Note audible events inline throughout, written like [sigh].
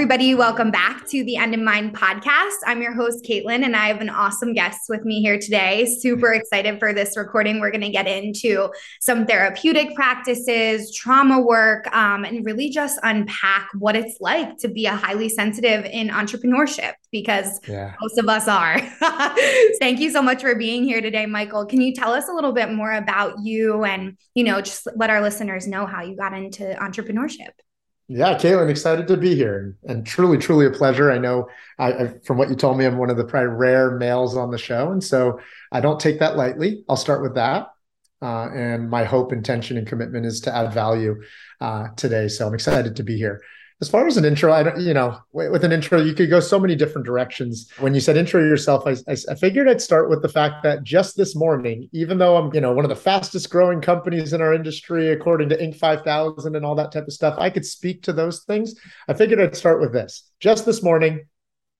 Everybody. Welcome back to the End in Mind podcast. I'm your host, Caitlin, and I have an awesome guest with me here today. Super excited for this recording. We're going to get into some therapeutic practices, trauma work, um, and really just unpack what it's like to be a highly sensitive in entrepreneurship because yeah. most of us are. [laughs] Thank you so much for being here today, Michael. Can you tell us a little bit more about you and, you know, just let our listeners know how you got into entrepreneurship? Yeah, Caitlin, excited to be here and truly, truly a pleasure. I know I, I, from what you told me, I'm one of the probably rare males on the show. And so I don't take that lightly. I'll start with that. Uh, and my hope, intention, and commitment is to add value uh, today. So I'm excited to be here as far as an intro, I don't, you know, with an intro, you could go so many different directions. When you said intro yourself, I, I, figured I'd start with the fact that just this morning, even though I'm, you know, one of the fastest growing companies in our industry, according to Inc. 5000 and all that type of stuff, I could speak to those things. I figured I'd start with this. Just this morning,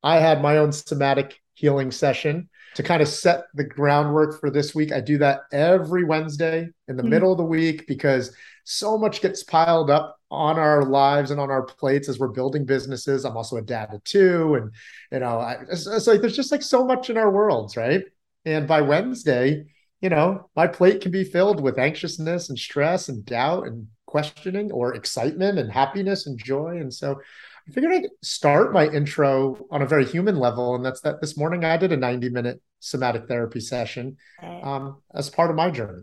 I had my own somatic healing session to kind of set the groundwork for this week. I do that every Wednesday in the mm-hmm. middle of the week because so much gets piled up on our lives and on our plates as we're building businesses. I'm also a dad of two, and you know, I, it's, it's like there's just like so much in our worlds, right? And by Wednesday, you know, my plate can be filled with anxiousness and stress and doubt and questioning, or excitement and happiness and joy. And so, I figured I'd start my intro on a very human level, and that's that. This morning, I did a 90 minute somatic therapy session um, as part of my journey.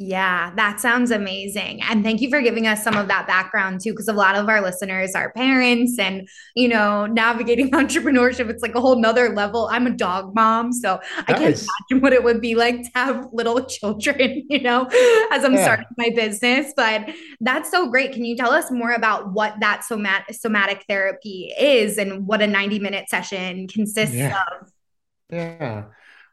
Yeah, that sounds amazing. And thank you for giving us some of that background too, because a lot of our listeners are parents and, you know, navigating [laughs] entrepreneurship, it's like a whole nother level. I'm a dog mom, so I can't imagine what it would be like to have [laughs] little children, you know, as I'm yeah. starting my business. But that's so great. Can you tell us more about what that somat- somatic therapy is and what a 90 minute session consists yeah. of? Yeah.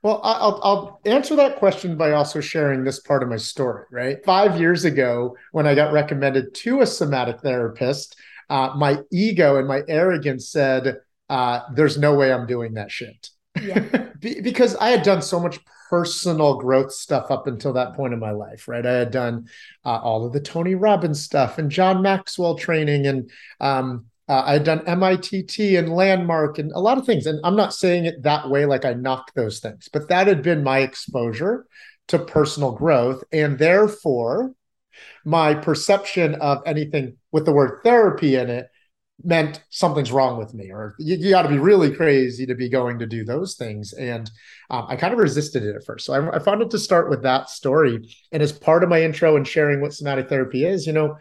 Well, I'll, I'll answer that question by also sharing this part of my story, right? Five years ago, when I got recommended to a somatic therapist, uh, my ego and my arrogance said, uh, There's no way I'm doing that shit. Yeah. [laughs] because I had done so much personal growth stuff up until that point in my life, right? I had done uh, all of the Tony Robbins stuff and John Maxwell training and um, uh, I had done MITT and Landmark and a lot of things. And I'm not saying it that way, like I knock those things, but that had been my exposure to personal growth. And therefore, my perception of anything with the word therapy in it meant something's wrong with me, or you, you got to be really crazy to be going to do those things. And um, I kind of resisted it at first. So I, I found it to start with that story. And as part of my intro and sharing what somatic therapy is, you know,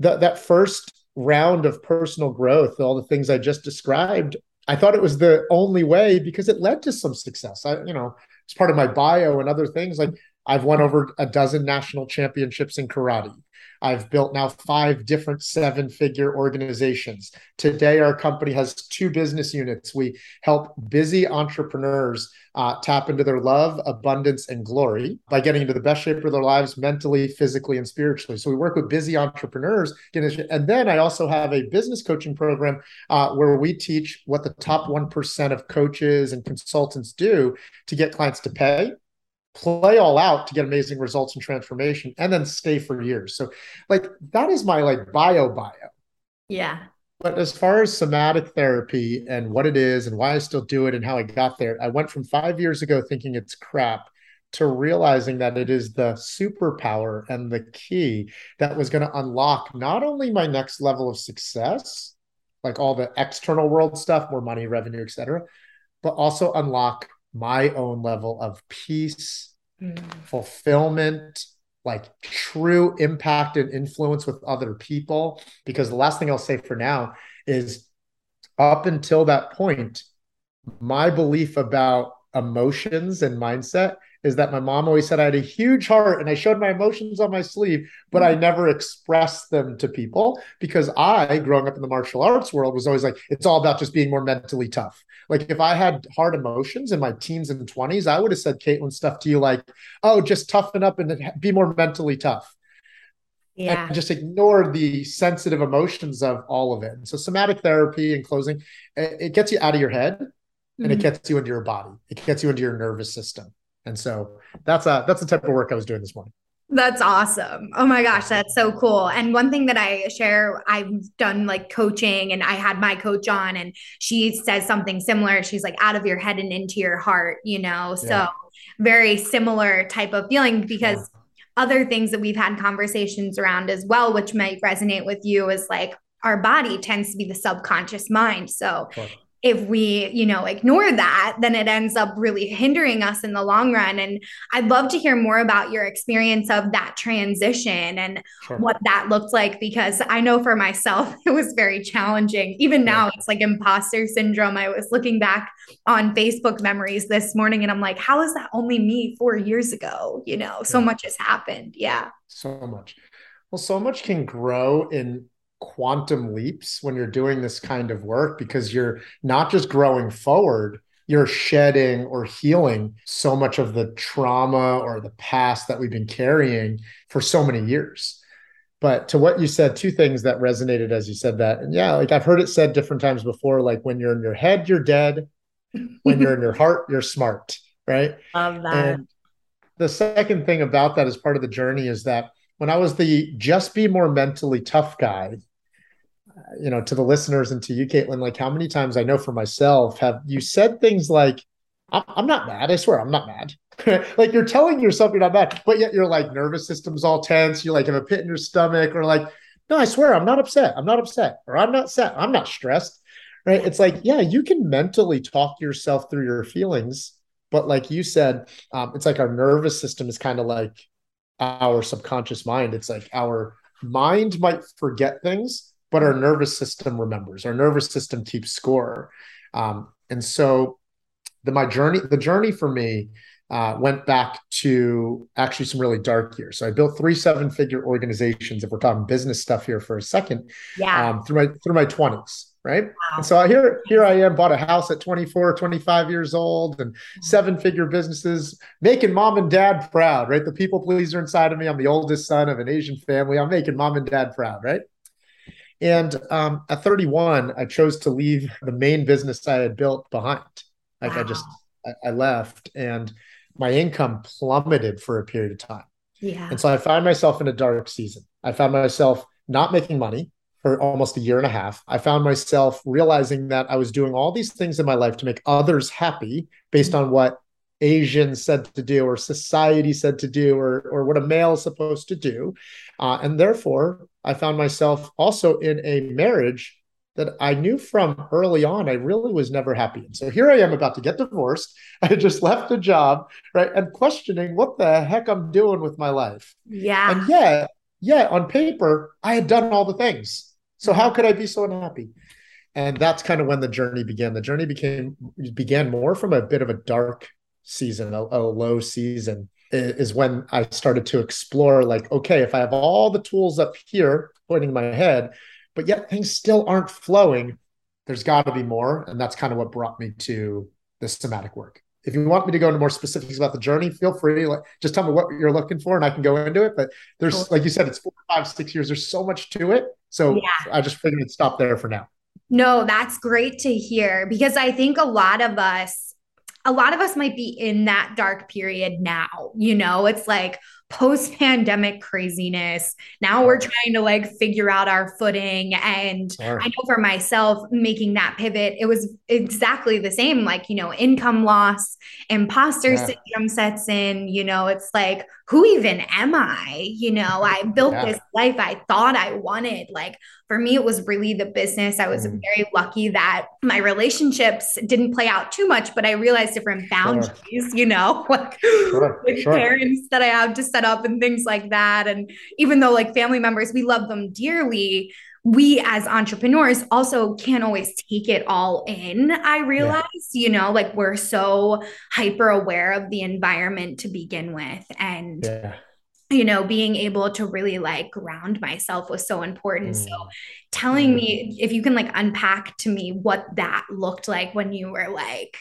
that first round of personal growth, all the things I just described, I thought it was the only way because it led to some success. I, you know, it's part of my bio and other things. Like I've won over a dozen national championships in karate. I've built now five different seven figure organizations. Today, our company has two business units. We help busy entrepreneurs uh, tap into their love, abundance, and glory by getting into the best shape of their lives mentally, physically, and spiritually. So we work with busy entrepreneurs. And then I also have a business coaching program uh, where we teach what the top 1% of coaches and consultants do to get clients to pay play all out to get amazing results and transformation and then stay for years. So like that is my like bio bio. Yeah. But as far as somatic therapy and what it is and why i still do it and how i got there i went from five years ago thinking it's crap to realizing that it is the superpower and the key that was going to unlock not only my next level of success like all the external world stuff more money revenue etc but also unlock my own level of peace, mm. fulfillment, like true impact and influence with other people. Because the last thing I'll say for now is up until that point, my belief about emotions and mindset is that my mom always said I had a huge heart and I showed my emotions on my sleeve, but I mm. never expressed them to people because I, growing up in the martial arts world, was always like, it's all about just being more mentally tough. Like if I had hard emotions in my teens and 20s, I would have said Caitlin stuff to you like, oh, just toughen up and be more mentally tough. Yeah. And just ignore the sensitive emotions of all of it. And so somatic therapy in closing, it gets you out of your head and mm-hmm. it gets you into your body. It gets you into your nervous system. And so that's a that's the type of work I was doing this morning. That's awesome. Oh my gosh, that's so cool. And one thing that I share, I've done like coaching and I had my coach on and she says something similar. She's like out of your head and into your heart, you know? So yeah. very similar type of feeling because yeah. other things that we've had conversations around as well, which might resonate with you is like our body tends to be the subconscious mind. So if we you know ignore that then it ends up really hindering us in the long run. And i'd love to hear more about your experience of that transition and sure. what that looked like because i know for myself [laughs] it was very challenging. Even now yeah. it's like imposter syndrome. I was looking back on facebook memories this morning and i'm like how is that only me four years ago? You know so yeah. much has happened. Yeah. So much. Well so much can grow in quantum leaps when you're doing this kind of work because you're not just growing forward you're shedding or healing so much of the trauma or the past that we've been carrying for so many years. But to what you said two things that resonated as you said that. And yeah like i've heard it said different times before like when you're in your head you're dead. When you're in your [laughs] heart you're smart right? Love that. And the second thing about that as part of the journey is that when i was the just be more mentally tough guy you know, to the listeners and to you, Caitlin, like how many times I know for myself have you said things like, I'm, not mad. I swear I'm not mad. [laughs] like you're telling yourself you're not mad, but yet your like nervous system's all tense. You like have a pit in your stomach, or like, no, I swear I'm not upset. I'm not upset, or I'm not sad. I'm not stressed. Right. It's like, yeah, you can mentally talk yourself through your feelings, but like you said, um, it's like our nervous system is kind of like our subconscious mind. It's like our mind might forget things, but our nervous system remembers. Our nervous system keeps score. Um, and so the my journey, the journey for me uh, went back to actually some really dark years. So I built three seven figure organizations. If we're talking business stuff here for a second, yeah, um, through my through my twenties. Right. Wow. And so here, here I am, bought a house at 24, 25 years old and mm-hmm. seven figure businesses, making mom and dad proud, right? The people pleaser inside of me. I'm the oldest son of an Asian family. I'm making mom and dad proud, right? And um, at 31, I chose to leave the main business I had built behind. Like wow. I just, I, I left and my income plummeted for a period of time. Yeah. And so I found myself in a dark season. I found myself not making money for almost a year and a half. I found myself realizing that I was doing all these things in my life to make others happy based on what Asians said to do or society said to do or, or what a male is supposed to do. Uh, and therefore, I found myself also in a marriage that I knew from early on I really was never happy And So here I am about to get divorced. [laughs] I just left a job, right? And questioning what the heck I'm doing with my life. Yeah. And yeah, yeah, on paper, I had done all the things. So how could I be so unhappy? And that's kind of when the journey began. The journey became began more from a bit of a dark season, a, a low season. Is when I started to explore like, okay, if I have all the tools up here pointing my head, but yet things still aren't flowing, there's got to be more. And that's kind of what brought me to the somatic work. If you want me to go into more specifics about the journey, feel free. Like, just tell me what you're looking for, and I can go into it. But there's, cool. like you said, it's four, five, six years. There's so much to it. So yeah. I just figured it'd stop there for now. No, that's great to hear because I think a lot of us, a lot of us might be in that dark period now. You know, it's like, post pandemic craziness. Now we're trying to like figure out our footing. And sure. I know for myself, making that pivot, it was exactly the same like, you know, income loss, imposter yeah. syndrome sets in. You know, it's like, who even am I? You know, I built yeah. this life I thought I wanted. Like, for me, it was really the business. I was mm. very lucky that my relationships didn't play out too much, but I realized different boundaries, sure. you know, [laughs] like sure. with parents that I have to set up and things like that. And even though, like, family members, we love them dearly, we as entrepreneurs also can't always take it all in. I realize, yeah. you know, like we're so hyper aware of the environment to begin with. And yeah you know being able to really like ground myself was so important mm. so telling mm. me if you can like unpack to me what that looked like when you were like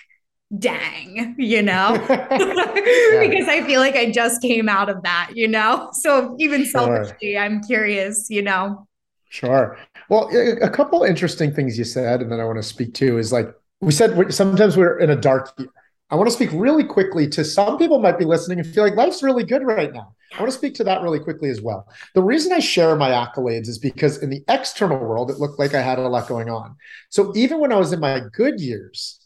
dang you know [laughs] because i feel like i just came out of that you know [laughs] so even sure. selfishly i'm curious you know sure well a couple interesting things you said and then i want to speak to is like we said sometimes we're in a dark year I want to speak really quickly to some people might be listening and feel like life's really good right now. I want to speak to that really quickly as well. The reason I share my accolades is because in the external world, it looked like I had a lot going on. So even when I was in my good years,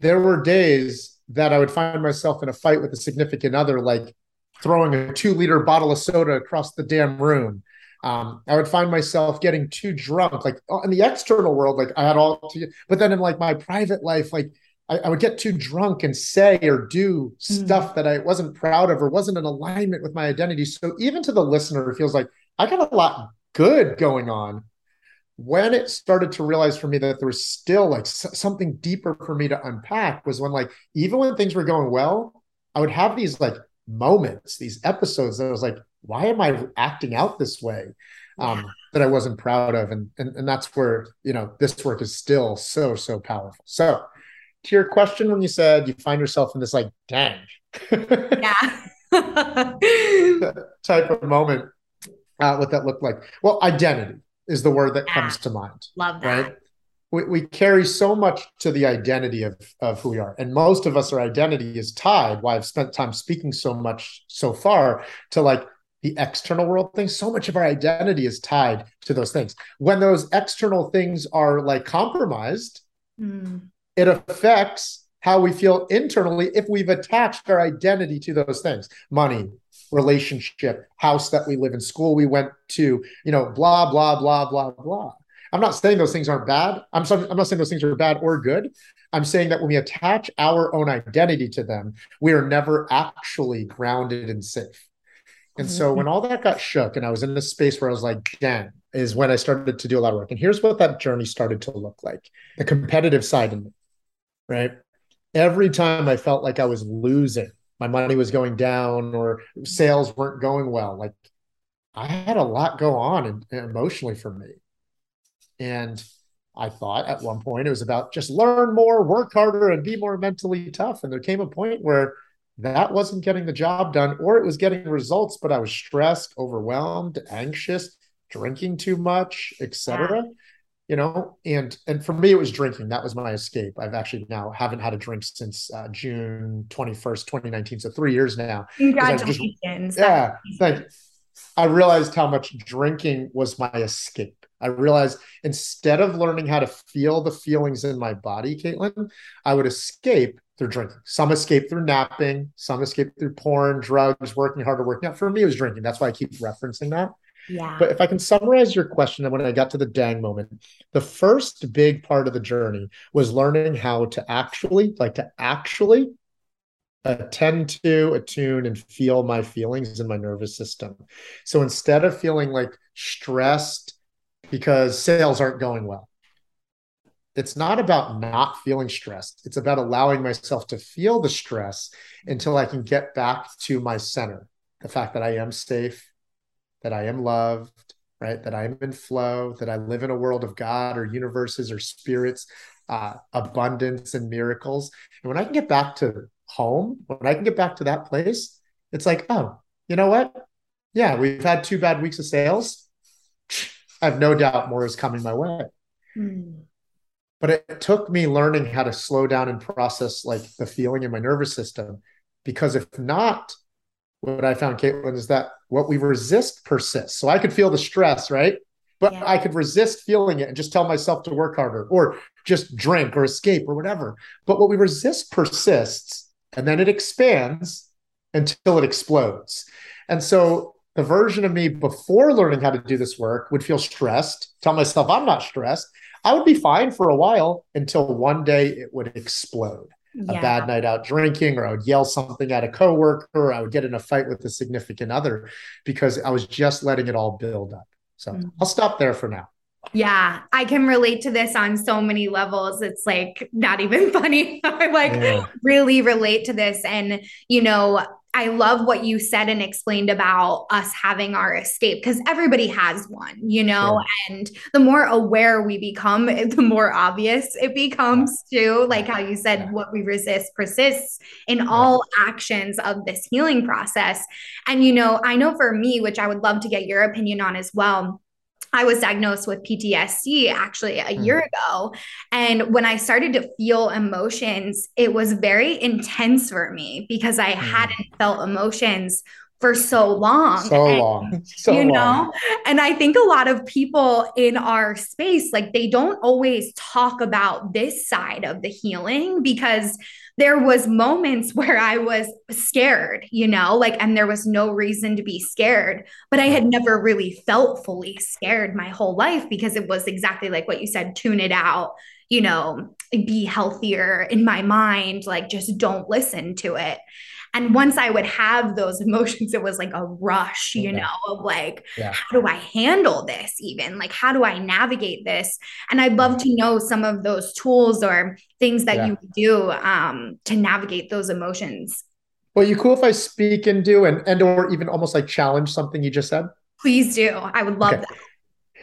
there were days that I would find myself in a fight with a significant other, like throwing a two liter bottle of soda across the damn room. Um, I would find myself getting too drunk. Like in the external world, like I had all, to, but then in like my private life, like I, I, would get too drunk and say or do mm. stuff that I wasn't proud of or wasn't in alignment with my identity. So even to the listener, it feels like I got a lot good going on. When it started to realize for me that there was still like something deeper for me to unpack was when like even when things were going well, I would have these like moments, these episodes that I was like, why am I acting out this way? Um, that I wasn't proud of. And, and and that's where, you know, this work is still so, so powerful. So to your question when you said you find yourself in this like dang yeah [laughs] type of moment uh, what that looked like well identity is the word that yeah. comes to mind love that. right? We, we carry so much to the identity of, of who we are. And most of us our identity is tied why i've spent time speaking so much so far to like the external world things so much of our identity is tied to those things. When those external things are like compromised mm it affects how we feel internally if we've attached our identity to those things. Money relationship house that we live in school we went to you know blah blah blah blah blah. I'm not saying those things aren't bad. I'm, so, I'm not saying those things are bad or good. I'm saying that when we attach our own identity to them we are never actually grounded and safe. And so when all that got shook and i was in this space where i was like damn is when i started to do a lot of work. And here's what that journey started to look like the competitive side of me right? Every time I felt like I was losing, my money was going down or sales weren't going well, like I had a lot go on emotionally for me. And I thought at one point it was about just learn more, work harder, and be more mentally tough. And there came a point where that wasn't getting the job done, or it was getting results, but I was stressed, overwhelmed, anxious, drinking too much, etc. Yeah you know and and for me it was drinking. That was my escape. I've actually now haven't had a drink since uh, june 21st 2019 so three years now. Congratulations just, yeah thank you. i realized how much drinking was my escape. I realized instead of learning how to feel the feelings in my body caitlin i would escape through drinking. Some escape through napping. Some escape through porn drugs working hard, harder working out. For me it was drinking. That's why i keep referencing that But if I can summarize your question, when I got to the dang moment, the first big part of the journey was learning how to actually, like to actually attend to, attune, and feel my feelings in my nervous system. So instead of feeling like stressed because sales aren't going well, it's not about not feeling stressed. It's about allowing myself to feel the stress until I can get back to my center. The fact that I am safe, that I am loved, right? That I'm in flow, that I live in a world of God or universes or spirits, uh, abundance and miracles. And when I can get back to home, when I can get back to that place, it's like, oh, you know what? Yeah, we've had two bad weeks of sales. I have no doubt more is coming my way. Mm. But it took me learning how to slow down and process like the feeling in my nervous system. Because if not, what I found, Caitlin, is that what we resist persists. So I could feel the stress, right? But yeah. I could resist feeling it and just tell myself to work harder or just drink or escape or whatever. But what we resist persists and then it expands until it explodes. And so the version of me before learning how to do this work would feel stressed, tell myself I'm not stressed. I would be fine for a while until one day it would explode yeah. a bad night out drinking, or I would yell something at a coworker, or I would get in a fight with a significant other because I was just letting it all build up. So mm-hmm. I'll stop there for now. Yeah, I can relate to this on so many levels. It's like not even [laughs] funny. I like yeah. really relate to this. And, you know, I love what you said and explained about us having our escape because everybody has one, you know, sure. and the more aware we become, [laughs] the more obvious it becomes too. Like how you said, yeah. what we resist persists in yeah. all actions of this healing process. And, you know, I know for me, which I would love to get your opinion on as well I was diagnosed with PTSD actually a mm. year ago. And when I started to feel emotions, it was very intense for me because I mm. hadn't felt emotions for so long. So and, long. [laughs] So you long. know? And I think a lot of people in our space, like they don't always talk about this side of the healing because there was moments [laughs] where I was scared, you know, like and there was no reason to be scared, but I had never really felt fully scared my whole life because it was exactly like what you said, tune it out, you know, be healthier in my mind, like just don't listen to it. And once I would have those [laughs] emotions, it was like a rush, you know, of like, yeah. how do I handle this even? Like, how do I navigate this? And I'd love to know some of those tools or things that yeah. you do um, to navigate those emotions. Well, you cool if I speak and do and and or even almost like challenge something you just said? Please do. I would love okay. that.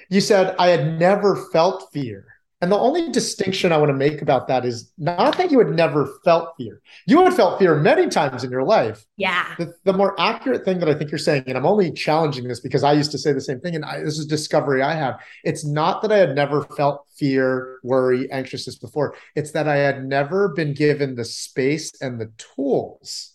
You said I had never felt fear. And the only distinction I want to make about that is not that you had never felt fear. You had felt fear many times in your life. Yeah. The, the more accurate thing that I think you're saying, and I'm only challenging this because I used to say the same thing, and I, this is a discovery I have. It's not that I had never felt fear, worry, anxiousness before. It's that I had never been given the space and the tools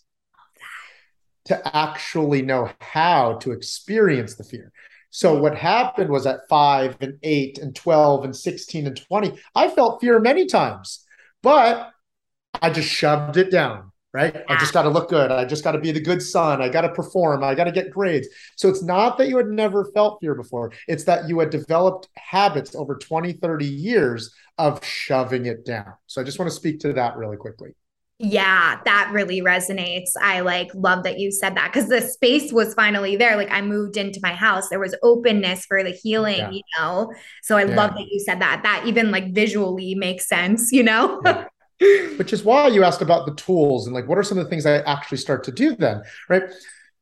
to actually know how to experience the fear. So what happened was at five and eight and 12 and 16 and 20, I felt fear many times, but I just shoved it down, right? Yeah. I just got to look good. I just got to be the good son. I got to perform. I got to get grades. So it's not that you had never felt fear before. It's that you had developed habits over 20, 30 years of shoving it down. So I just want to speak to that really quickly. Yeah, that really resonates. I like love that you said that because the space was finally there. Like I moved into my house, there was openness for the healing, yeah. you know. So I yeah. love that you said that. That even like visually makes sense, you know. Yeah. [laughs] Which is why you asked about the tools and like what are some of the things I actually start to do then, right?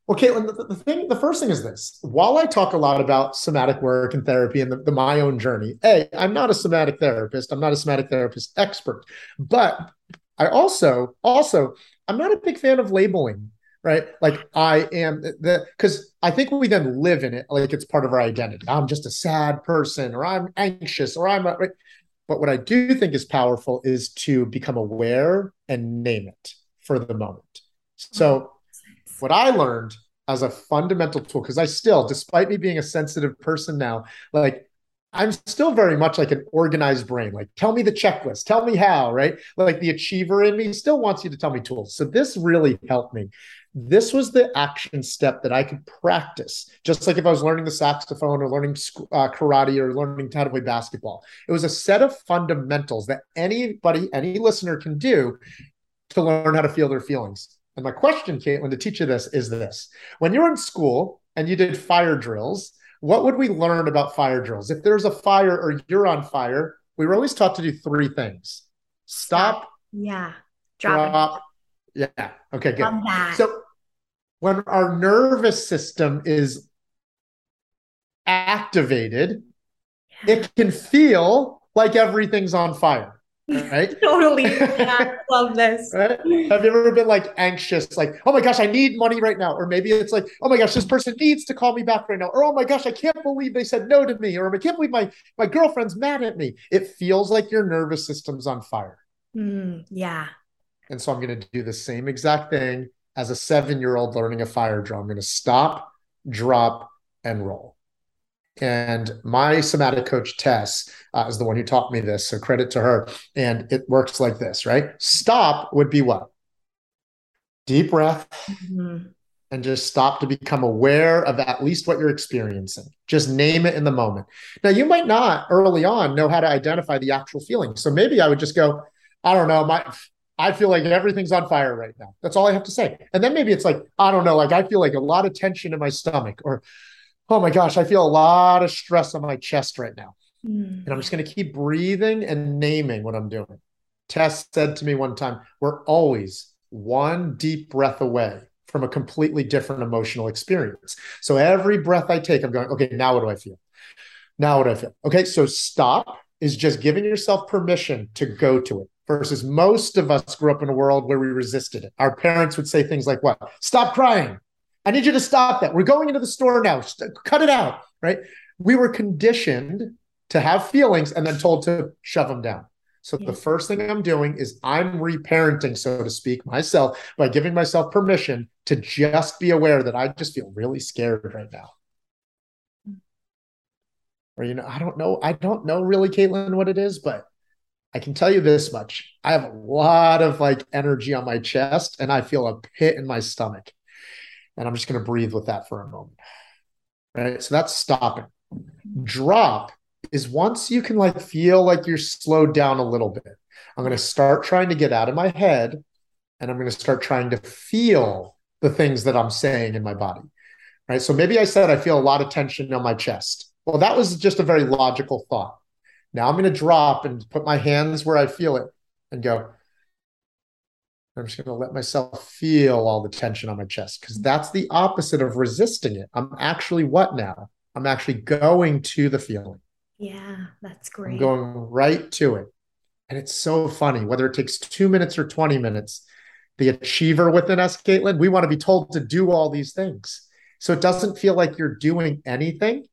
Well, Caitlin, the, the, thing, the first thing is this. While I talk a lot about somatic work and therapy and the, the, my own journey, A, I'm not a somatic therapist. I'm not a somatic therapist expert, but I also, also, I'm not a big fan of labeling, right? Like I am the because I think we then live in it, like it's part of our identity. I'm just a sad person, or I'm anxious, or I'm a, right? But what I do think is powerful is to become aware and name it for the moment. So, what I learned as a fundamental tool, because I still, despite me being a sensitive person now, like I'm still very much like an organized brain. Like, tell me the checklist, tell me how, right? Like the achiever in me still wants you to tell me tools. So this really helped me. This was the action step that I could practice, just like if I was learning the saxophone or learning uh, karate or learning how to play basketball. It was a set of fundamentals that anybody, any listener can do to learn how to feel their feelings. And my question, Caitlin, to teach you this is this: When you're in school and you did fire drills what would we learn about fire drills? If there's a fire or you're on fire, we were always taught to do three things stop, Yeah. drop, Drop. yeah. Okay, good. So when our nervous system is activated, it can feel like everything's on fire. Right? [laughs] totally. Yeah, love this. [laughs] Right? Have you ever been like anxious, like, oh my gosh, I need money right now? Or maybe it's like, oh my gosh, this person needs to call me back right now. Or oh my gosh, I can't believe they said no to me. Or I can't believe my, my girlfriend's mad at me. It feels like your nervous system's on fire. Mm, yeah. And so I'm going to do the same exact thing as a seven year old learning a fire drill. I'm going to stop, drop, and roll. And my somatic coach, Tess, uh, is the one who taught me this. So credit to her. And it works like this, right? Stop would be what? Deep breath Mhm. and just stop to become aware of at least what you're experiencing. Just name it in the moment. Now, you might not early on know how to identify the actual feeling. So maybe I would just go, I don't know, my I feel like everything's on fire right now. That's all I have to say. And then maybe it's like, I don't know, like I feel like a lot of tension in my stomach, or oh my gosh, I feel a lot of stress on my chest right now. Mm. And I'm just going to keep breathing and naming what I'm doing. Tess said to me one time, we're always one deep breath away from a completely different emotional experience. So every breath I take, I'm going, okay, now what do I feel? Now what do I feel? Okay, so stop is just giving yourself permission to go to it versus most of us grew up in a world where we resisted it. Our parents would say things like, what? Stop crying. I need you to stop that. We're going into the store now. Cut it out, right? We were conditioned to have feelings and then told to shove them down. So Yeah. the first thing I'm doing is I'm reparenting, so to speak, myself by giving myself permission to just be aware that I just feel really scared right now. Or you know, I don't know, I don't know really, Caitlin, what it is, but I can tell you this much. I have a lot of like energy on my chest and I feel a pit in my stomach. And I'm just going to breathe with that for a moment. Right. So that's stopping. Drop is once you can like feel like you're slowed down a little bit. I'm going to start trying to get out of my head and I'm going to start trying to feel the things that I'm saying in my body. Right. So maybe I said I feel a lot of tension on my chest. Well, that was just a very logical thought. Now I'm going to drop and put my hands where I feel it and go, I'm just going to let myself feel all the tension on my chest because that's the opposite of resisting it. I'm actually what now? I'm actually going to the feeling. Yeah, that's I'm great. going right to it. And it's so funny, whether it takes two minutes or 20 minutes, the achiever within us, Caitlin, we want to be told to do all these things. So it doesn't feel like you're doing anything.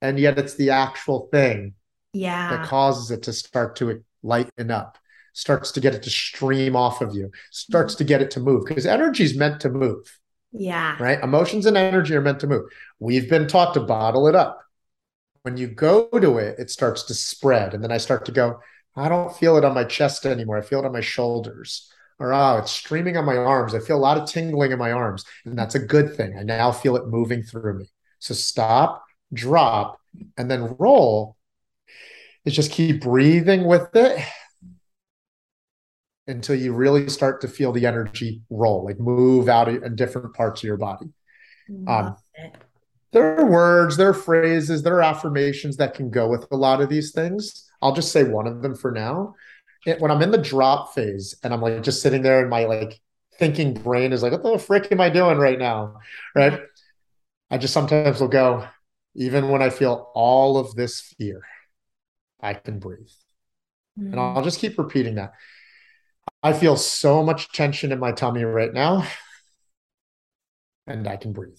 And yet it's the actual thing that causes it to start to lighten up, starts to get it to stream off of you, starts mm-hmm. to get it to move because energy is meant to move, Yeah. right? Emotions and energy are meant to move. We've been taught to bottle it up. When you go to it, it starts to spread. And then I start to go, I don't feel it on my chest anymore. I feel it on my shoulders. Or, oh, it's streaming on my arms. I feel a lot of tingling in my arms. And that's a good thing. I now feel it moving through me. So stop, drop, and then roll is just keep breathing with it until you really start to feel the energy roll, like move out in different parts of your body. It. There are words, there are phrases, there are affirmations that can go with a lot of these things. I'll just say one of them for now. It, when I'm in the drop phase and I'm like just sitting there and my like thinking brain is like, what the frick am I doing right now? Right. I just sometimes will go, even when I feel all of this fear, I can breathe. And Mm. I'll just keep repeating that. I feel so much tension in my tummy right now, and I can breathe.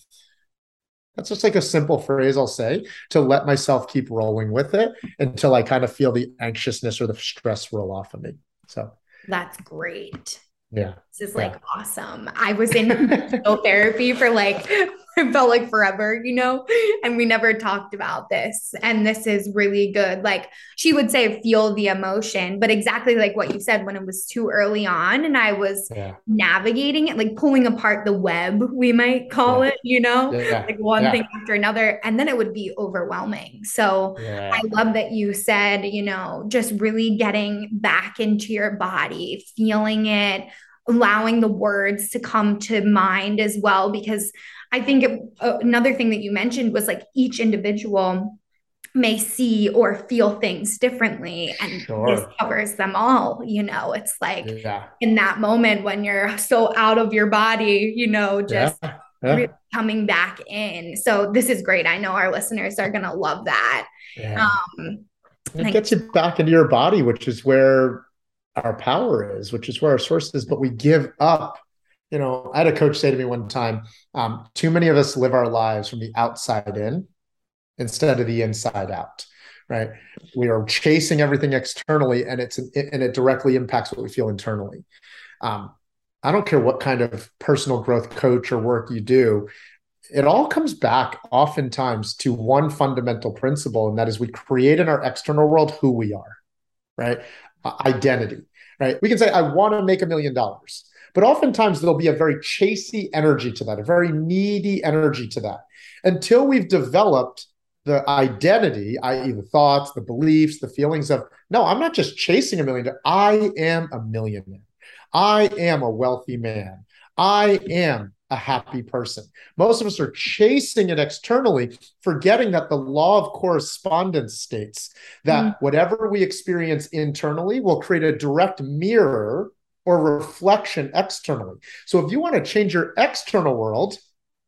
That's just like a simple phrase I'll say to let myself keep rolling with it until I kind of feel the anxiousness or the stress roll off of me. So, That's great. yeah. This is Yeah. like awesome. I was in therapy for like [laughs] it felt like forever, you know, and we never talked about this. And this is really good. Like she would say, feel the emotion, but exactly like what you said when it was too early on, and I was Yeah. navigating it, like pulling apart the web, we might call Yeah. it, you know, Yeah. like one thing after another, and then it would be overwhelming. So. I love that you said, you know, just really getting back into your body, feeling it, allowing the words to come to mind as well. Because I think it, uh, another thing that you mentioned was like each individual may see or feel things differently and sure. this covers them all you know it's like yeah. in that moment when you're so out of your body you know just yeah. Yeah. coming back in so this is great i know our listeners are going to love that um it gets you back into your body which is where our power is which is where our source is but we give up you know i had a coach say to me one time um, too many of us live our lives from the outside in instead of the inside out right? We are chasing everything externally and it's and it directly impacts what we feel internally. Um, i don't care what kind of personal growth coach or work you do it all comes back oftentimes to one fundamental principle and that is we create in our external world who we are right? Identity right? We can say i want to make a million dollars but oftentimes there'll be a very chasey energy to that a very needy energy to that until we've developed the identity, i.e., the thoughts, the beliefs, the feelings of, no, I'm not just chasing a million. I am a millionaire. I am a wealthy man. I am a happy person. Most of us are chasing it externally, forgetting that the law of correspondence states that mm. whatever we experience internally will create a direct mirror or reflection externally. So if you want to change your external world,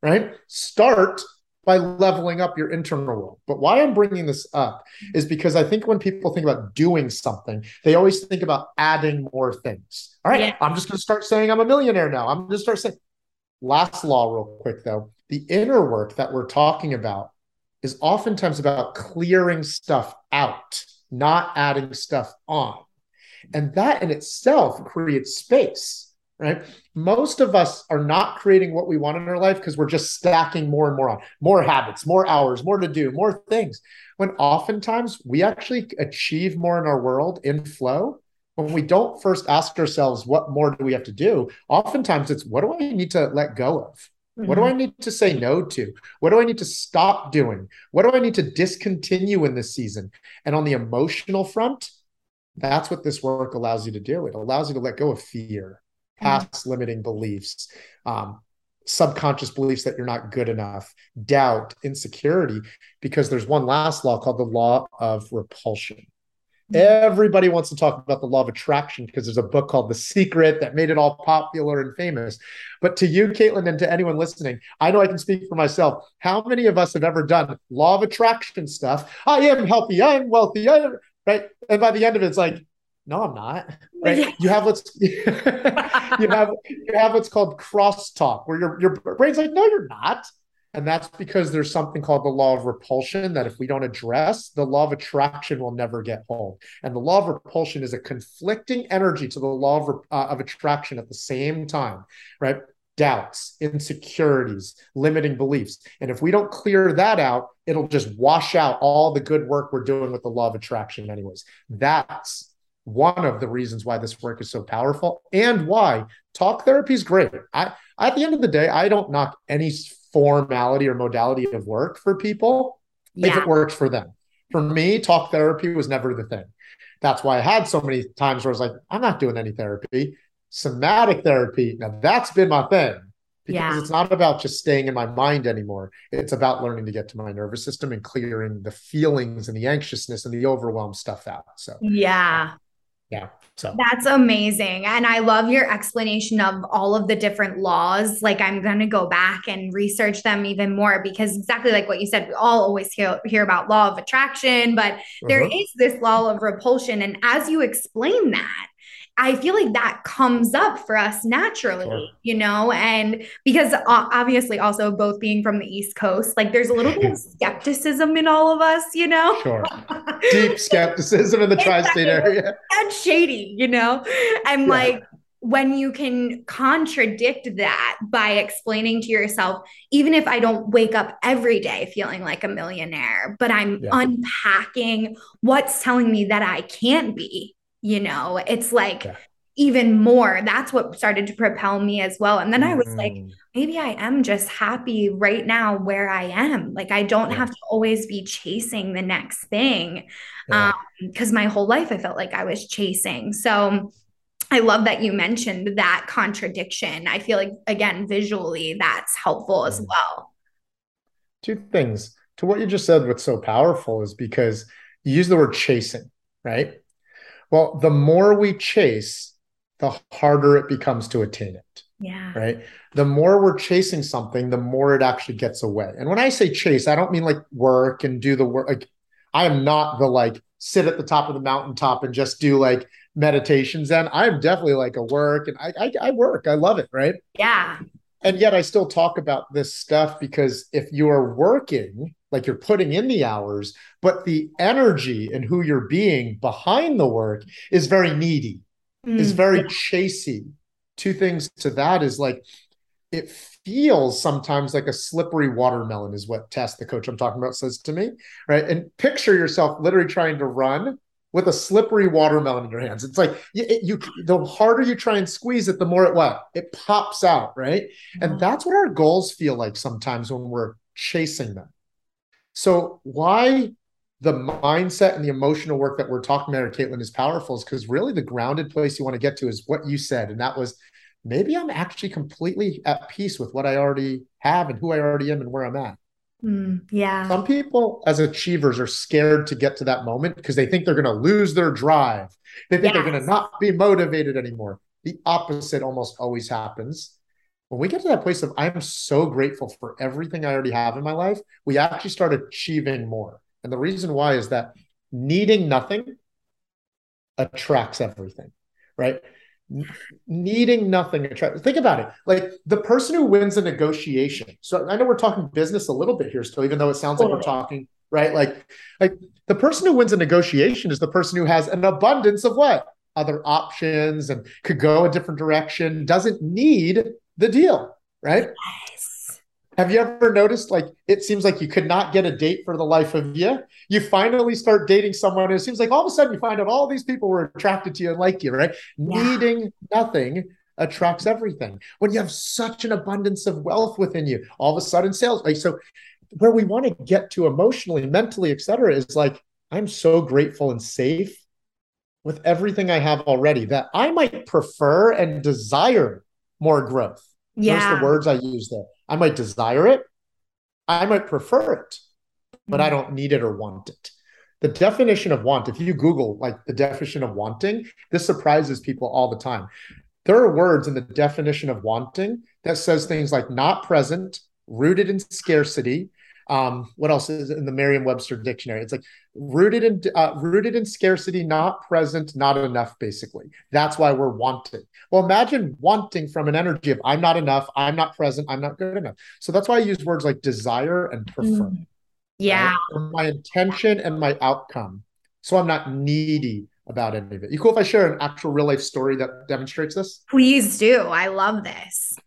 right, start by leveling up your internal world. But why I'm bringing this up is because I think when people think about doing something, they always think about adding more things. All right, yeah. I'm just going to start saying I'm a millionaire now. I'm going to start saying, last law, real quick though, the inner work that we're talking about is oftentimes about clearing stuff out, not adding stuff on. And that in itself creates space right? Most of us are not creating what we want in our life because we're just stacking more and more on more habits, more hours, more to do, more things. When oftentimes we actually achieve more in our world in flow when we don't first ask ourselves, what more do we have to do? Oftentimes it's, what do I need to let go of? Mm-hmm. What do I mm-hmm. need to say no to? What do I need to stop doing? What do I need to discontinue in this season? And on the emotional front, that's what this work allows you to do. It allows you to let go of fear past mm-hmm. limiting beliefs, um, subconscious beliefs that you're not good enough, doubt, insecurity, because there's one last law called the law of repulsion. Everybody wants to talk about the law of attraction because there's a book called The Secret that made it all popular and famous. But to you, Caitlin, and to anyone listening, I know I can speak for myself. How many of us have ever done law of attraction stuff? I am healthy, I am wealthy, I am right. And by the end of it, it's like, no, I'm not. Right? Yeah. You have what's [laughs] you have you have what's called crosstalk, where your your brain's like, no, you're not. And that's because there's something called the law of repulsion that if we don't address, the law of attraction will never get home. And the law of repulsion is a conflicting energy to the law of, uh, of attraction at the same time, right? Doubts, insecurities, limiting beliefs. And if we don't clear that out, it'll just wash out all the good work we're doing with the law of attraction, anyways. That's one of the reasons why this work is so powerful and why talk therapy is great. I at the end of the day, I don't knock any formality or modality of work for people yeah. if it works for them. For me, talk therapy was never the thing. That's why I had so many times where I was like, I'm not doing any therapy. Somatic therapy, now that's been my thing because yeah. it's not about just staying in my mind anymore. It's about learning to get to my nervous system and clearing the feelings and the anxiousness and the overwhelm stuff out. So, yeah yeah so that's amazing and i love your explanation of all of the different laws like i'm going to go back and research them even more because exactly like what you said we all always hear, hear about law of attraction but uh-huh. there is this law of repulsion and as you explain that I feel like that comes up for us naturally, sure. you know, and because obviously also both being from the East Coast, like there's a little bit of [laughs] skepticism in all of us, you know. Sure. [laughs] Deep skepticism in the tri-state area. And shady, you know, and yeah. like when you can contradict that by explaining to yourself, even if I don't wake up every day feeling like a millionaire, but I'm yeah. unpacking what's telling me that I can't be you know it's like yeah. even more that's what started to propel me as well and then mm-hmm. i was like mm. maybe i am just happy right now where i am like i don't yeah. have to always be chasing the next thing yeah. um because my whole life i felt like i was chasing so I love that you mentioned that contradiction. I feel like, again, visually, that's helpful as mm. well. Two things. to what you just said, what's so powerful is because you use the word chasing, right? Well, the more we chase, the harder it becomes to attain it. Yeah. Right. The more we're chasing something, the more it actually gets away. And when I say chase, I don't mean like work and do the work. Like I am not the like sit at the top of the mountaintop and just do like meditations. And I'm definitely like a work and I, I, I work. I love it. Right. Yeah. And yet I still talk about this stuff because if you're working, like you're putting in the hours, but the energy and who you're being behind the work is very needy, mm. is very chasey two things to that is like it feels sometimes like a slippery watermelon is what Tess, the coach I'm talking about, says to me. Right. And picture yourself literally trying to run with a slippery watermelon in your hands. It's like you, it, you the harder you try and squeeze it, the more it what? It pops out, right? Mm-hmm. And that's what our goals feel like sometimes when we're chasing them. So why the mindset and the emotional work that we're talking about, Caitlin, is powerful is because really the grounded place you want to get to is what you said. And that was maybe I'm actually completely at peace with what I already have and who I already am and where I'm at. Mm, yeah. Some people as achievers are scared to get to that moment because they think they're going to lose their drive. They think yes. they're going to not be motivated anymore. The opposite almost always happens. When we get to that place of I'm so grateful for everything I already have in my life, we actually start achieving more. And the reason why is that needing nothing attracts everything, right? Needing nothing attracts. Think about it. Like the person who wins a negotiation. So I know we're talking business a little bit here still, even though it sounds like we're talking, right? Like, like the person who wins a negotiation is the person who has an abundance of what? Other options and could go a different direction, doesn't need the deal, right? Have you ever noticed like it seems like you could not get a date for the life of you? You finally start dating someone, and it seems like all of a sudden you find out all these people were attracted to you and like you, right? Yeah. Needing nothing attracts everything. When you have such an abundance of wealth within you, all of a sudden sales. Like so, where we want to get to emotionally, mentally, etc., is like I'm so grateful and safe with everything I have already that I might prefer and desire more growth. Yeah. Those the words I use there. I might desire it. I might prefer it, but I mm. don't need it or want it. The definition of want, if you Google like the definition of wanting, this surprises people all the time. There are words in the definition of wanting that says things like not present, rooted in scarcity, um, what else is in the Merriam-Webster dictionary? It's like rooted in uh, rooted in scarcity, not present, not enough. Basically, that's why we're wanting. Well, imagine wanting from an energy of I'm not enough, I'm not present, I'm not good enough. So that's why I use words like desire and prefer. Mm. Yeah, right? my intention and my outcome. So I'm not needy about any of it. You cool if I share an actual real life story that demonstrates this? Please do. I love this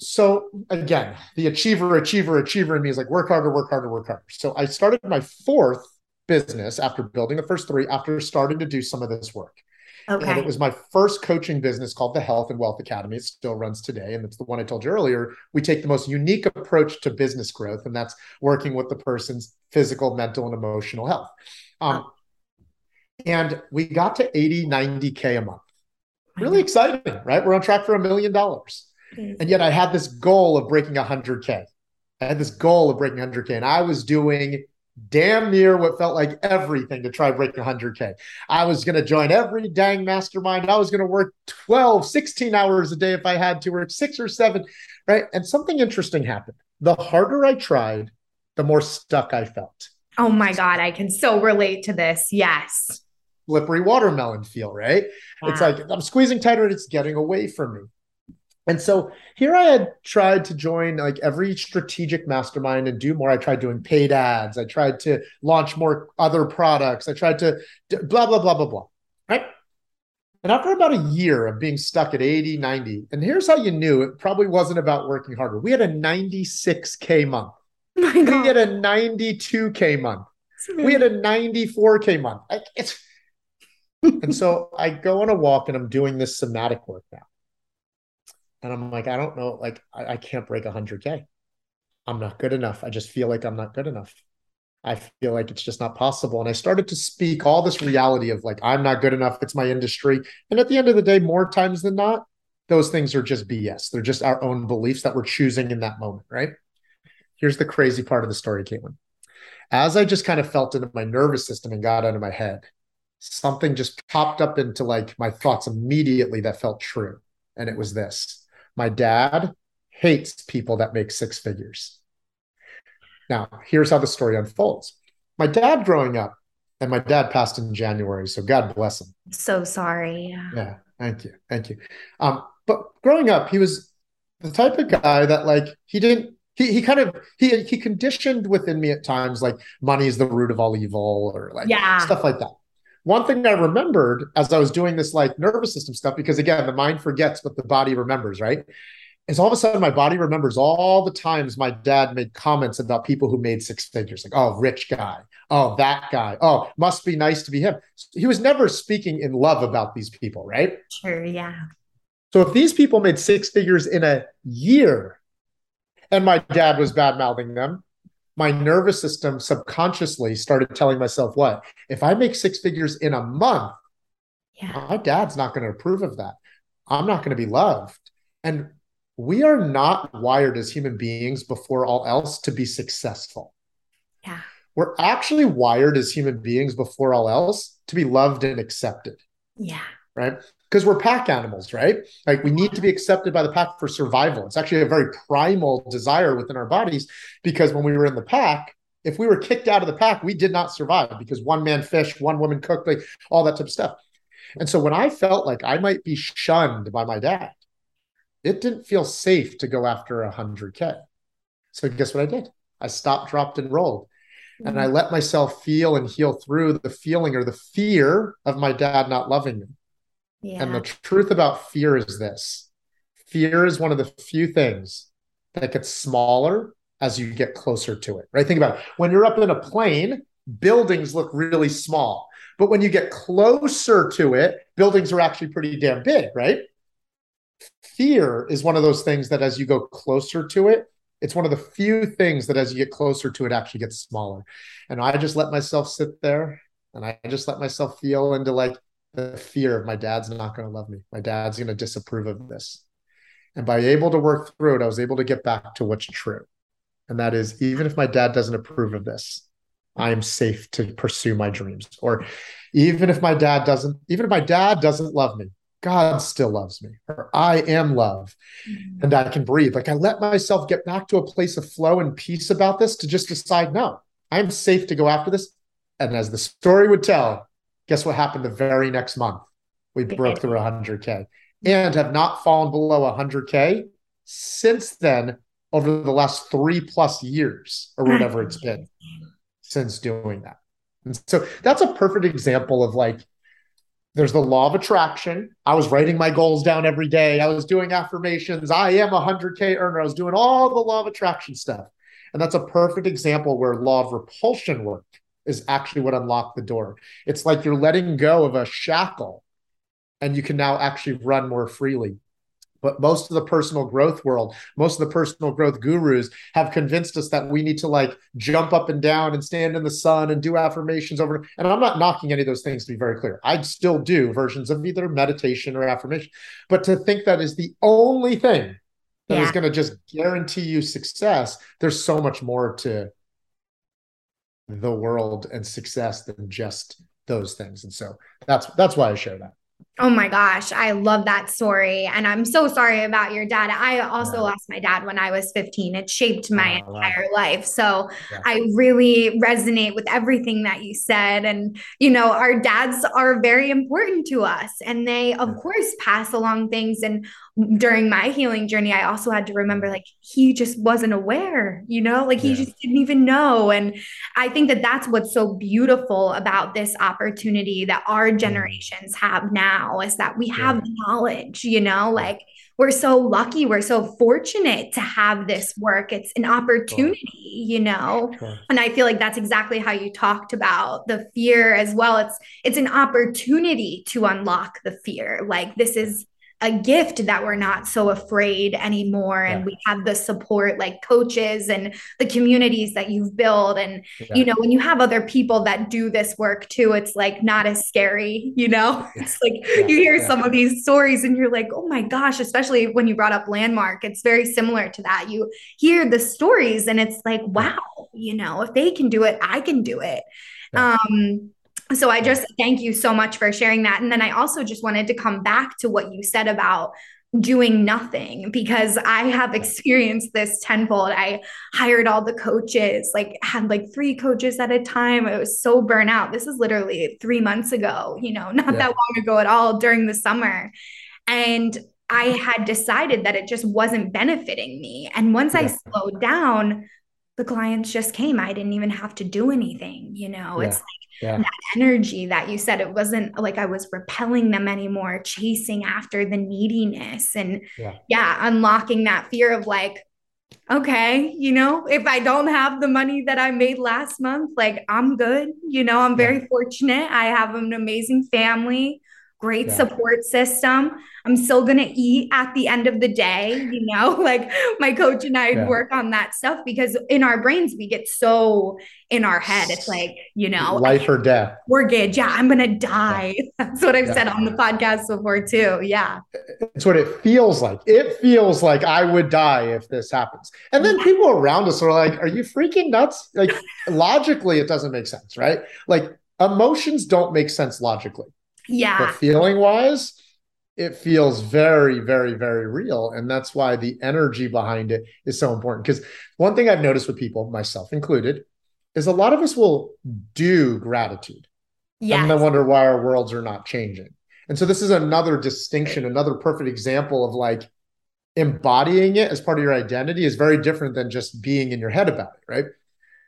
so again, the achiever, achiever, achiever in me is like work harder, work harder, work harder. So I started my fourth business after building the first three, after starting to do some of this work. Okay. And it was my first coaching business called the Health and Wealth Academy. It still runs today. And it's the one I told you earlier. We take the most unique approach to business growth, and that's working with the person's physical, mental, and emotional health. Um, and we got to 80, 90K a month. Really exciting, right? We're on track for a million dollars. And yet I had this goal of breaking 100K. I had this goal of breaking 100K, and I was doing damn near what felt like everything to try breaking 100K. I was going to join every dang mastermind. I was going to work 12, 16 hours a day if I had to, work six or seven, right? And something interesting happened. The harder I tried, the more stuck I felt. Oh my God, I can so relate to this. Yes. Slippery watermelon feel, right? It's like I'm squeezing tighter and it's getting away from me. And so here I had tried to join like every strategic mastermind and do more. I tried doing paid ads. I tried to launch more other products. I tried to blah, blah, blah, blah, blah. Right. And after about a year of being stuck at 80, 90, and here's how you knew it probably wasn't about working harder. We had a 96K month. Oh we had a 92K month. We had a 94K month. Like it's [laughs] and so I go on a walk and I'm doing this somatic work now. And I'm like, I don't know, like I, I can't break 100K. I'm not good enough. I just feel like I'm not good enough. I feel like it's just not possible. And I started to speak all this reality of like, I'm not good enough. It's my industry. And at the end of the day, more times than not, those things are just BS. They're just our own beliefs that we're choosing in that moment, right? Here's the crazy part of the story, Caitlin. as I just kind of felt into my nervous system and got out of my head, something just popped up into like my thoughts immediately that felt true. And it was this my dad hates people that make six figures. Now, here's how the story unfolds. My dad growing up, and my dad passed in January, so God bless him. So sorry. Yeah. Yeah. Thank you. Thank you. Um, but growing up, he was the type of guy that like he didn't he he kind of he he conditioned within me at times like money is the root of all evil or like yeah. stuff like that. One thing I remembered as I was doing this like nervous system stuff, because again, the mind forgets what the body remembers, right? Is all of a sudden my body remembers all the times my dad made comments about people who made six figures, like, oh, rich guy, oh, that guy, oh, must be nice to be him. He was never speaking in love about these people, right? Sure, yeah. So if these people made six figures in a year and my dad was bad mouthing them, my nervous system subconsciously started telling myself what? If i make six figures in a month yeah. my dad's not going to approve of that. I'm not going to be loved. And we are not wired as human beings before all else to be successful. Yeah. We're actually wired as human beings before all else to be loved and accepted. Yeah. Right because we're pack animals, right? Like we need to be accepted by the pack for survival. It's actually a very primal desire within our bodies because when we were in the pack, if we were kicked out of the pack, we did not survive because one man fished, one woman cooked, like all that type of stuff. And so when I felt like I might be shunned by my dad, it didn't feel safe to go after a 100K. So guess what I did? I stopped, dropped, and rolled. And I mm. let myself feel and heal through the feeling or the fear of my dad not loving me. Yeah. And the truth about fear is this fear is one of the few things that gets smaller as you get closer to it, right? Think about it. When you're up in a plane, buildings look really small. But when you get closer to it, buildings are actually pretty damn big, right? Fear is one of those things that as you go closer to it, it's one of the few things that as you get closer to it actually gets smaller. And I just let myself sit there and I just let myself feel into like, the fear of my dad's not going to love me. My dad's going to disapprove of this. And by able to work through it, I was able to get back to what's true. And that is, even if my dad doesn't approve of this, I am safe to pursue my dreams. Or even if my dad doesn't, even if my dad doesn't love me, God still loves me, or I am love, mm-hmm. and I can breathe. Like I let myself get back to a place of flow and peace about this to just decide, no, I'm safe to go after this. And as the story would tell, Guess what happened the very next month? We broke through 100K and have not fallen below 100K since then over the last three plus years or hmm. whatever it's been since doing that. And so that's a perfect example of like, there's the law of attraction. I was writing my goals down every day. I was doing affirmations. I am a 100K earner. I was doing all the law of attraction stuff. And that's a perfect example where law of repulsion worked is actually what unlocked the door. It's like you're letting go of a shackle and you can now actually run more freely. But most of the personal growth world, most of the personal growth gurus have convinced us that we need to like jump up and down and stand in the sun and do affirmations over. And I'm not knocking any of those things to be very clear. I still do versions of either meditation or affirmation. But to think that is the only thing that yeah. is going to just guarantee you success, there's so much more to the world and success than just those things. And so that's that's why I share that. Oh my gosh, I love that story. And I'm so sorry about your dad. I also yeah. lost my dad when I was 15. It shaped my oh, entire life. So yeah. I really resonate with everything that you said. And, you know, our dads are very important to us. And they, of course, pass along things. And during my healing journey, I also had to remember mm-hmm. like he just wasn't aware, you know, like he just didn't even know. And I think that that's what's so beautiful about this opportunity that our mm-hmm. generations have now is that we have yeah. knowledge, you know, like we're so lucky, we're so fortunate to have this work. It's an opportunity, you know. And I feel like that's exactly how you talked about the fear as well. It's it's an opportunity to unlock the fear. Like this is a gift that we're not so afraid anymore. And we have the support like coaches and the communities that you've built. And yeah. you know when you have other people that do this work too it's like not as scary you know? It's like yeah. you hear some of these stories and you're like oh my gosh especially when you brought up landmark it's very similar to that. You hear the stories and it's like wow you know if they can do it i can do it. Um so I just thank you so much for sharing that. And then I also just wanted to come back to what you said about doing nothing because I have experienced this tenfold. I hired all the coaches, like had like three coaches at a time. It was so burnout. This is literally three months ago, you know, not yeah. that long ago at all during the summer. And I had decided that it just wasn't benefiting me. And once yeah. I slowed down, the clients just came. I didn't even have to do anything, you know. Yeah. It's like yeah. that energy that you said it wasn't like i was repelling them anymore chasing after the neediness and yeah. yeah unlocking that fear of like okay you know if i don't have the money that i made last month like i'm good you know i'm very yeah. fortunate i have an amazing family great yeah. support system. I'm still going to eat at the end of the day, you know, [laughs] like my coach and I yeah. work on that stuff because in our brains, we get so in our head. It's like, you know, life or death. Mortgage. Yeah, I'm going to die. Yeah. [laughs] That's what I've said on the podcast before, too. Yeah. It's what it feels like. It feels like I would die if this happens. And then people around us are like, are you freaking nuts? Like, logically, it doesn't make sense, right? Like, emotions don't make sense logically yeah. But feeling wise, it feels very, very, very real. And that's why the energy behind it is so important. Because one thing I've noticed with people, myself included, is a lot of us will do gratitude. Yes. And then wonder why our worlds are not changing. And so this is another distinction, another perfect example of like embodying it as part of your identity is very different than just being in your head about it, right?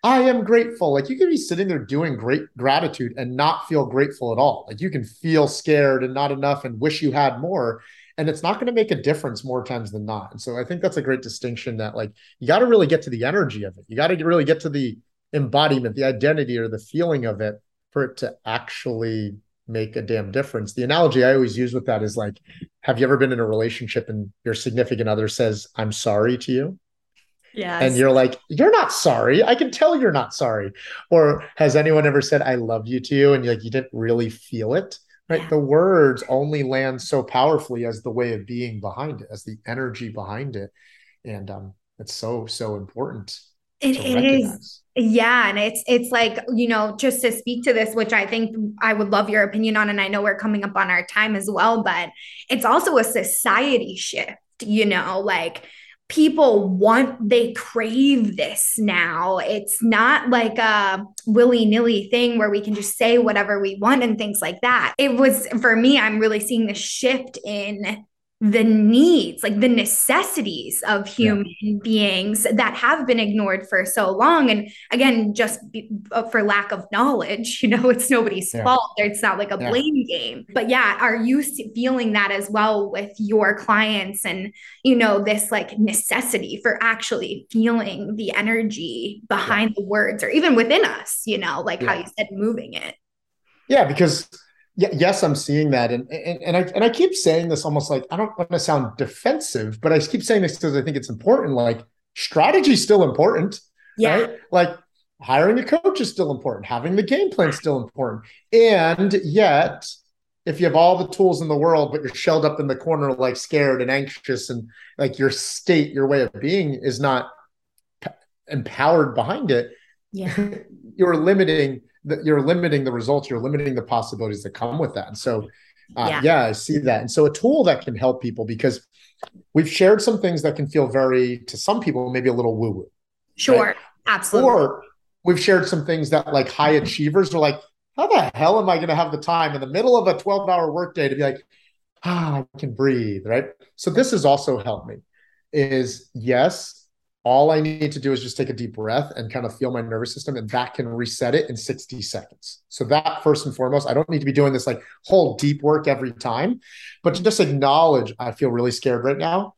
I am grateful. Like you can be sitting there doing great gratitude and not feel grateful at all. Like you can feel scared and not enough and wish you had more. And it's not going to make a difference more times than not. And so I think that's a great distinction that like you got to really get to the energy of it. You got to really get to the embodiment, the identity or the feeling of it for it to actually make a damn difference. The analogy I always use with that is like, have you ever been in a relationship and your significant other says, I'm sorry to you? Yeah. And you're like, you're not sorry. I can tell you're not sorry. Or has anyone ever said, I love you to you? And you're like, you didn't really feel it. Right. Yeah. The words only land so powerfully as the way of being behind it, as the energy behind it. And um, it's so, so important. It, it is. Yeah. And it's it's like, you know, just to speak to this, which I think I would love your opinion on, and I know we're coming up on our time as well, but it's also a society shift, you know, like people want they crave this now. It's not like a willy-nilly thing where we can just say whatever we want and things like that. It was for me i'm really seeing the shift in the needs, like the necessities of human yeah. beings that have been ignored for so long. And again, just be, uh, for lack of knowledge, [laughs] you know, it's nobody's yeah. fault. It's not like a yeah. blame game. But yeah, are you feeling that as well with your clients and, you know, this like necessity for actually feeling the energy behind the words or even within us, you know, like how you said, moving it? Yeah, because yes, I'm seeing that, and, and and I and I keep saying this almost like I don't want to sound defensive, but I keep saying this because I think it's important. Like strategy is still important, yeah. Right? Like hiring a coach is still important, having the game plan is still important, and yet if you have all the tools in the world, but you're shelled up in the corner, like scared and anxious, and like your state, your way of being is not empowered behind it, yeah, [laughs] you're limiting that you're limiting the results, you're limiting the possibilities that come with that. And so, uh, yeah. yeah, I see that. And so, a tool that can help people because we've shared some things that can feel very, to some people, maybe a little woo woo. Sure, right? absolutely. Or we've shared some things that like high achievers are like, how the hell am I going to have the time in the middle of a 12 hour workday to be like, ah, I can breathe, right? So this has also helped me. Is yes, all I need to do is just take a deep breath and kind of feel my nervous system, and that can reset it in 60 seconds. So, that first and foremost, I don't need to be doing this like whole deep work every time, but to just acknowledge I feel really scared right now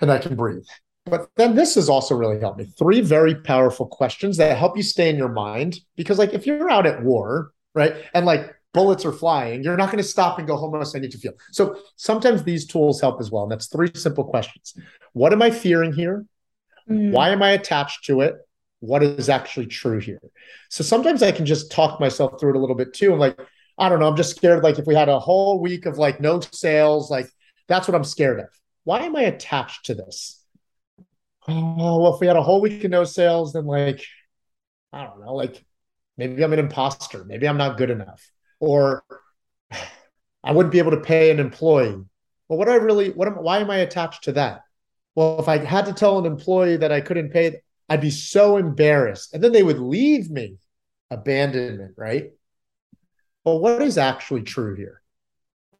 and I can breathe. But then this has also really helped me. Three very powerful questions that help you stay in your mind. Because, like, if you're out at war, right, and like bullets are flying, you're not going to stop and go, much I need to feel. So sometimes these tools help as well. And that's three simple questions. What am I fearing here? Mm. Why am I attached to it? What is actually true here? So sometimes I can just talk myself through it a little bit too. I'm like, I don't know, I'm just scared. Like if we had a whole week of like no sales, like that's what I'm scared of. Why am I attached to this? Oh, well, if we had a whole week of no sales, then like, I don't know, like maybe I'm an imposter. Maybe I'm not good enough. Or [sighs] I wouldn't be able to pay an employee. Well, what do I really, what am, why am I attached to that? Well, if I had to tell an employee that I couldn't pay, I'd be so embarrassed. And then they would leave me. Abandonment, right? But what is actually true here?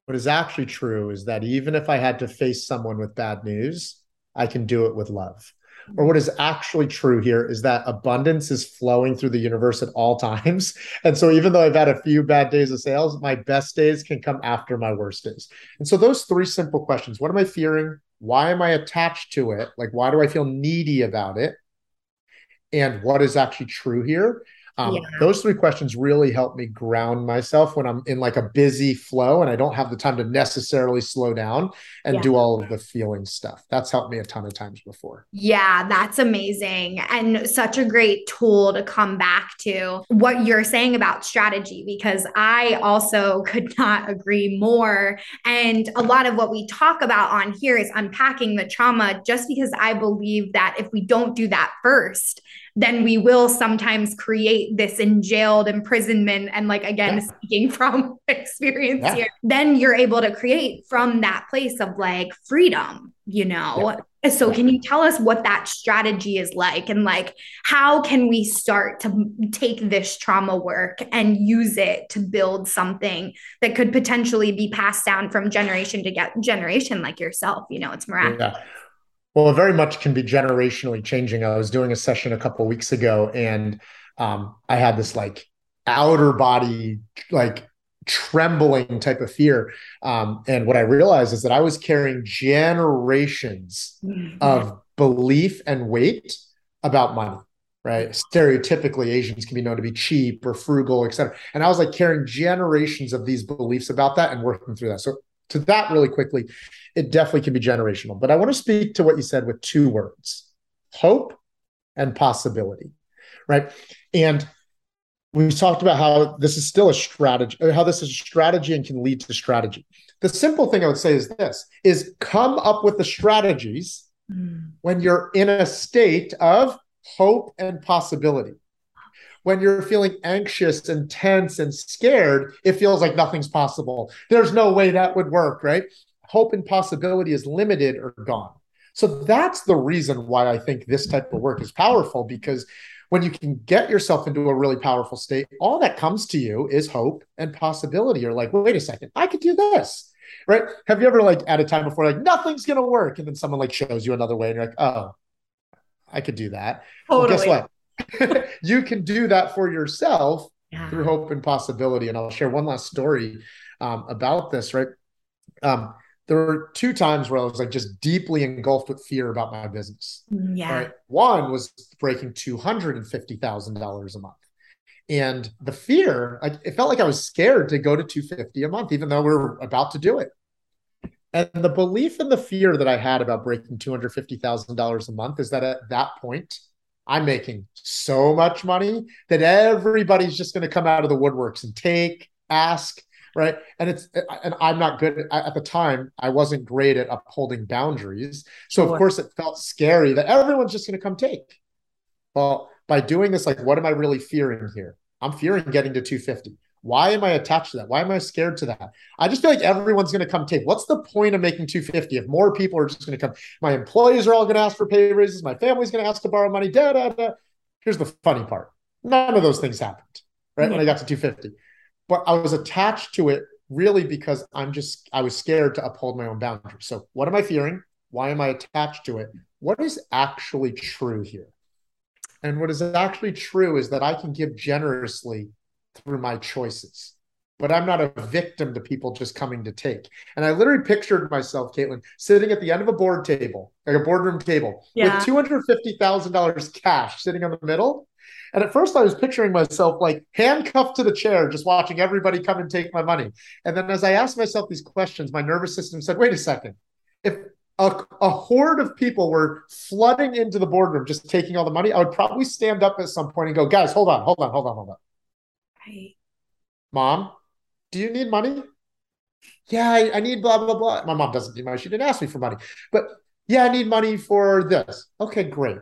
What is actually true is that even if I had to face someone with bad news, I can do it with love. Or what is actually true here is that abundance is flowing through the universe at all [laughs] times. And so even though I've had a few bad days of sales, my best days can come after my worst days. And so those three simple questions what am I fearing? Why am I attached to it? Like, why do I feel needy about it? And what is actually true here? Um, yeah. Those three questions really help me ground myself when I'm in like a busy flow and I don't have the time to necessarily slow down and yeah. do all of the feeling stuff. That's helped me a ton of times before. Yeah, that's amazing. And such a great tool to come back to what you're saying about strategy, because I also [laughs] could not agree more. And a lot of what we talk about on here is unpacking the trauma, just because I believe that if we don't do that first, then we will sometimes create this in jailed imprisonment. And like, again, yeah. speaking [laughs] from experience yeah. here, then you're able to create from that place of like freedom, you know? Yeah. So, can you tell us what that strategy is like? And like, how can we start to take this trauma work and use it to build something that could potentially be passed down from generation to get generation, like yourself? You know, it's miraculous. Yeah. Well, it very much can be generationally changing. I was doing a session a couple weeks ago, and um, I had this like outer body like trembling type of fear. Um, and what I realized is that I was carrying generations mm-hmm. of belief and weight about money. Right. Stereotypically, Asians can be known to be cheap or frugal, et cetera. And I was like carrying generations of these beliefs about that and working through that. So to that really quickly, it definitely can be generational. But I want to speak to what you said with two words hope and possibility, right? And we talked about how this is still a strategy, how this is a strategy and can lead to strategy. The simple thing I would say is this is come up with the strategies mm. when you're in a state of hope and possibility when you're feeling anxious and tense and scared, it feels like nothing's possible. There's no way that would work, right? Hope and possibility is limited or gone. So that's the reason why I think this type of work is powerful because when you can get yourself into a really powerful state, all that comes to you is hope and possibility. You're like, wait a second, I could do this. Right. Have you ever like at a time before like nothing's gonna work? And then someone like shows you another way and you're like, oh, I could do that. Totally. Well, guess what? [laughs] you can do that for yourself yeah. through hope and possibility. And I'll share one last story um, about this, right? Um, there were two times where I was like just deeply engulfed with fear about my business. Mm, yeah. Right? One was breaking $250,000 a month. And the fear, I, it felt like I was scared to go to 250 a month, even though we are about to do it. And the belief and the fear that I had about breaking $250,000 a month is that at that point, I'm making so much money that everybody's just going to come out of the woodworks and take, ask, right? And it's and I'm not good at, at the time. I wasn't great at upholding boundaries, so sure. of course it felt scary that everyone's just going to come take. Well, by doing this, like, what am I really fearing here? I'm fearing getting to 250. Why am I attached to that? Why am I scared to that? I just feel like everyone's going to come take. What's the point of making 250 if more people are just going to come? My employees are all going to ask for pay raises. My family's going to ask to borrow money. Da, da, da. Here's the funny part. None of those things happened, right? When hmm. I got to 250. But I was attached to it really because I'm just, I was scared to uphold my own boundaries. So what am I fearing? Why am I attached to it? What is actually true here? And what is actually true is that I can give generously through my choices. but I'm not a victim to people just coming to take. And I literally pictured myself, Caitlin, sitting at the end of a board table, like a boardroom table, yeah. with $250,000 cash sitting in the middle. And at first, I was picturing myself like handcuffed to the chair, just watching everybody come and take my money. And then as I asked myself these questions, my nervous system said, wait a second. If a, a horde of people were flooding into the boardroom, just taking all the money, I would probably stand up at some point and go, guys, hold on, hold on, hold on, hold on. Right. Mom, do you need money? Yeah, I, I, need blah, blah, blah. My mom doesn't need money. She didn't ask me for money. But yeah, I need money for this. Okay, great.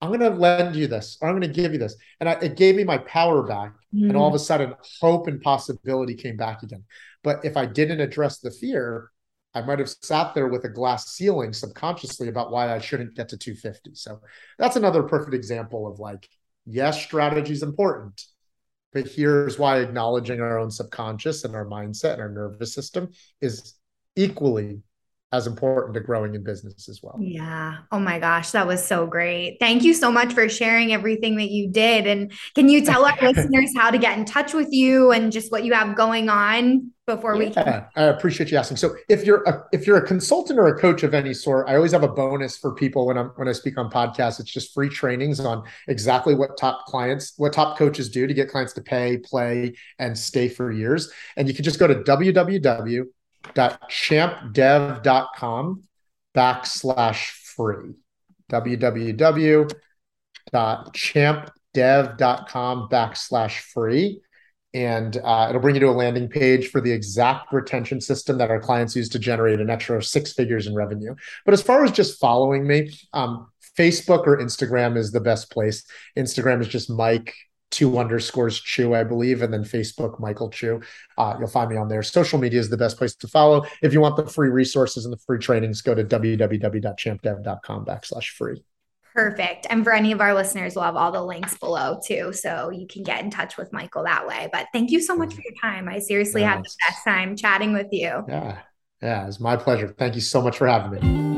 I'm going to lend you this. I'm going to give you this. And I, it gave me my power back. Mm. And all of a sudden, hope and possibility came back again. But if I didn't address the fear, I might have sat there with a glass ceiling subconsciously about why I shouldn't get to 250. So that's another perfect example of like, yes, strategy is important, but here's why acknowledging our own subconscious and our mindset and our nervous system is equally as important to growing in business as well. Yeah. Oh my gosh, that was so great. Thank you so much for sharing everything that you did. And can you tell our [laughs] listeners how to get in touch with you and just what you have going on before yeah, we can? I appreciate you asking. So if you're a, if you're a consultant or a coach of any sort, I always have a bonus for people when I'm when I speak on podcasts. It's just free trainings on exactly what top clients, what top coaches do to get clients to pay, play, and stay for years. And you can just go to www www.champdev.com backslash free. www.champdev.com backslash free. And uh, it'll bring you to a landing page for the exact retention system that our clients use to generate an extra six figures in revenue. But as far as just following me, um, Facebook or Instagram is the best place. Instagram is just Mike two underscores Chu, I believe, and then Facebook, Michael Chu. Uh, you'll find me on there. Social media is the best place to follow. If you want the free resources and the free trainings, go to www.champdev.com backslash free. Perfect. And for any of our listeners, we'll have all the links below too. So you can get in touch with Michael that way. But thank you so much for your time. I seriously yes. had the best time chatting with you. Yeah. Yeah. It's my pleasure. Thank you so much for having me.